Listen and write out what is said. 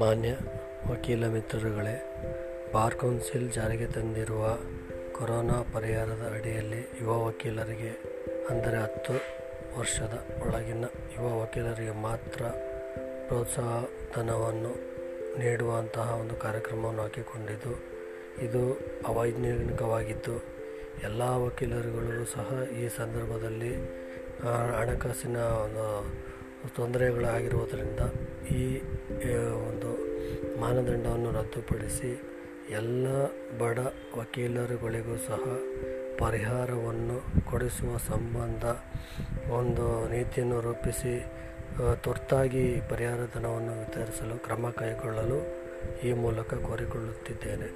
ಮಾನ್ಯ ವಕೀಲ ಮಿತ್ರರುಗಳೇ, bar council ಜಾರಿಗೆ ತಂದಿರುವ ಕೊರೋನಾ ಪರಿಹಾರದ ಅಡಿಯಲ್ಲಿ ಯುವ ವಕೀಲರಿಗೆ ಅಂದರೆ ಹತ್ತು ವರ್ಷದ ಒಳಗಿನ ಯುವ ವಕೀಲರಿಗೆ ಮಾತ್ರ ಪ್ರೋತ್ಸಾಹ ಧನವನ್ನು ನೀಡುವಂತಹ ಒಂದು ಕಾರ್ಯಕ್ರಮವನ್ನು ಹಾಕಿಕೊಂಡಿದ್ದು, ಇದು ಅವೈಜ್ಞಾನಿಕವಾಗಿದ್ದು, ಎಲ್ಲ ವಕೀಲರುಗಳು ಸಹ ಈ ಸಂದರ್ಭದಲ್ಲಿ ಹಣಕಾಸಿನ ಒಂದು ತೊಂದರೆಗಳಾಗಿರುವುದರಿಂದ ಈ ಮಾನದಂಡವನ್ನು ರದ್ದುಪಡಿಸಿ ಎಲ್ಲ ಬಡ ವಕೀಲರುಗಳಿಗೂ ಸಹ ಪರಿಹಾರವನ್ನು ಕೊಡಿಸುವ ಸಂಬಂಧ ಒಂದು ನೀತಿಯನ್ನು ರೂಪಿಸಿ ತುರ್ತಾಗಿ ಪರಿಹಾರ ಧನವನ್ನು ವಿತರಿಸಲು ಕ್ರಮ ಕೈಗೊಳ್ಳಲು ಈ ಮೂಲಕ ಕೋರಿಕೊಳ್ಳುತ್ತಿದ್ದೇನೆ.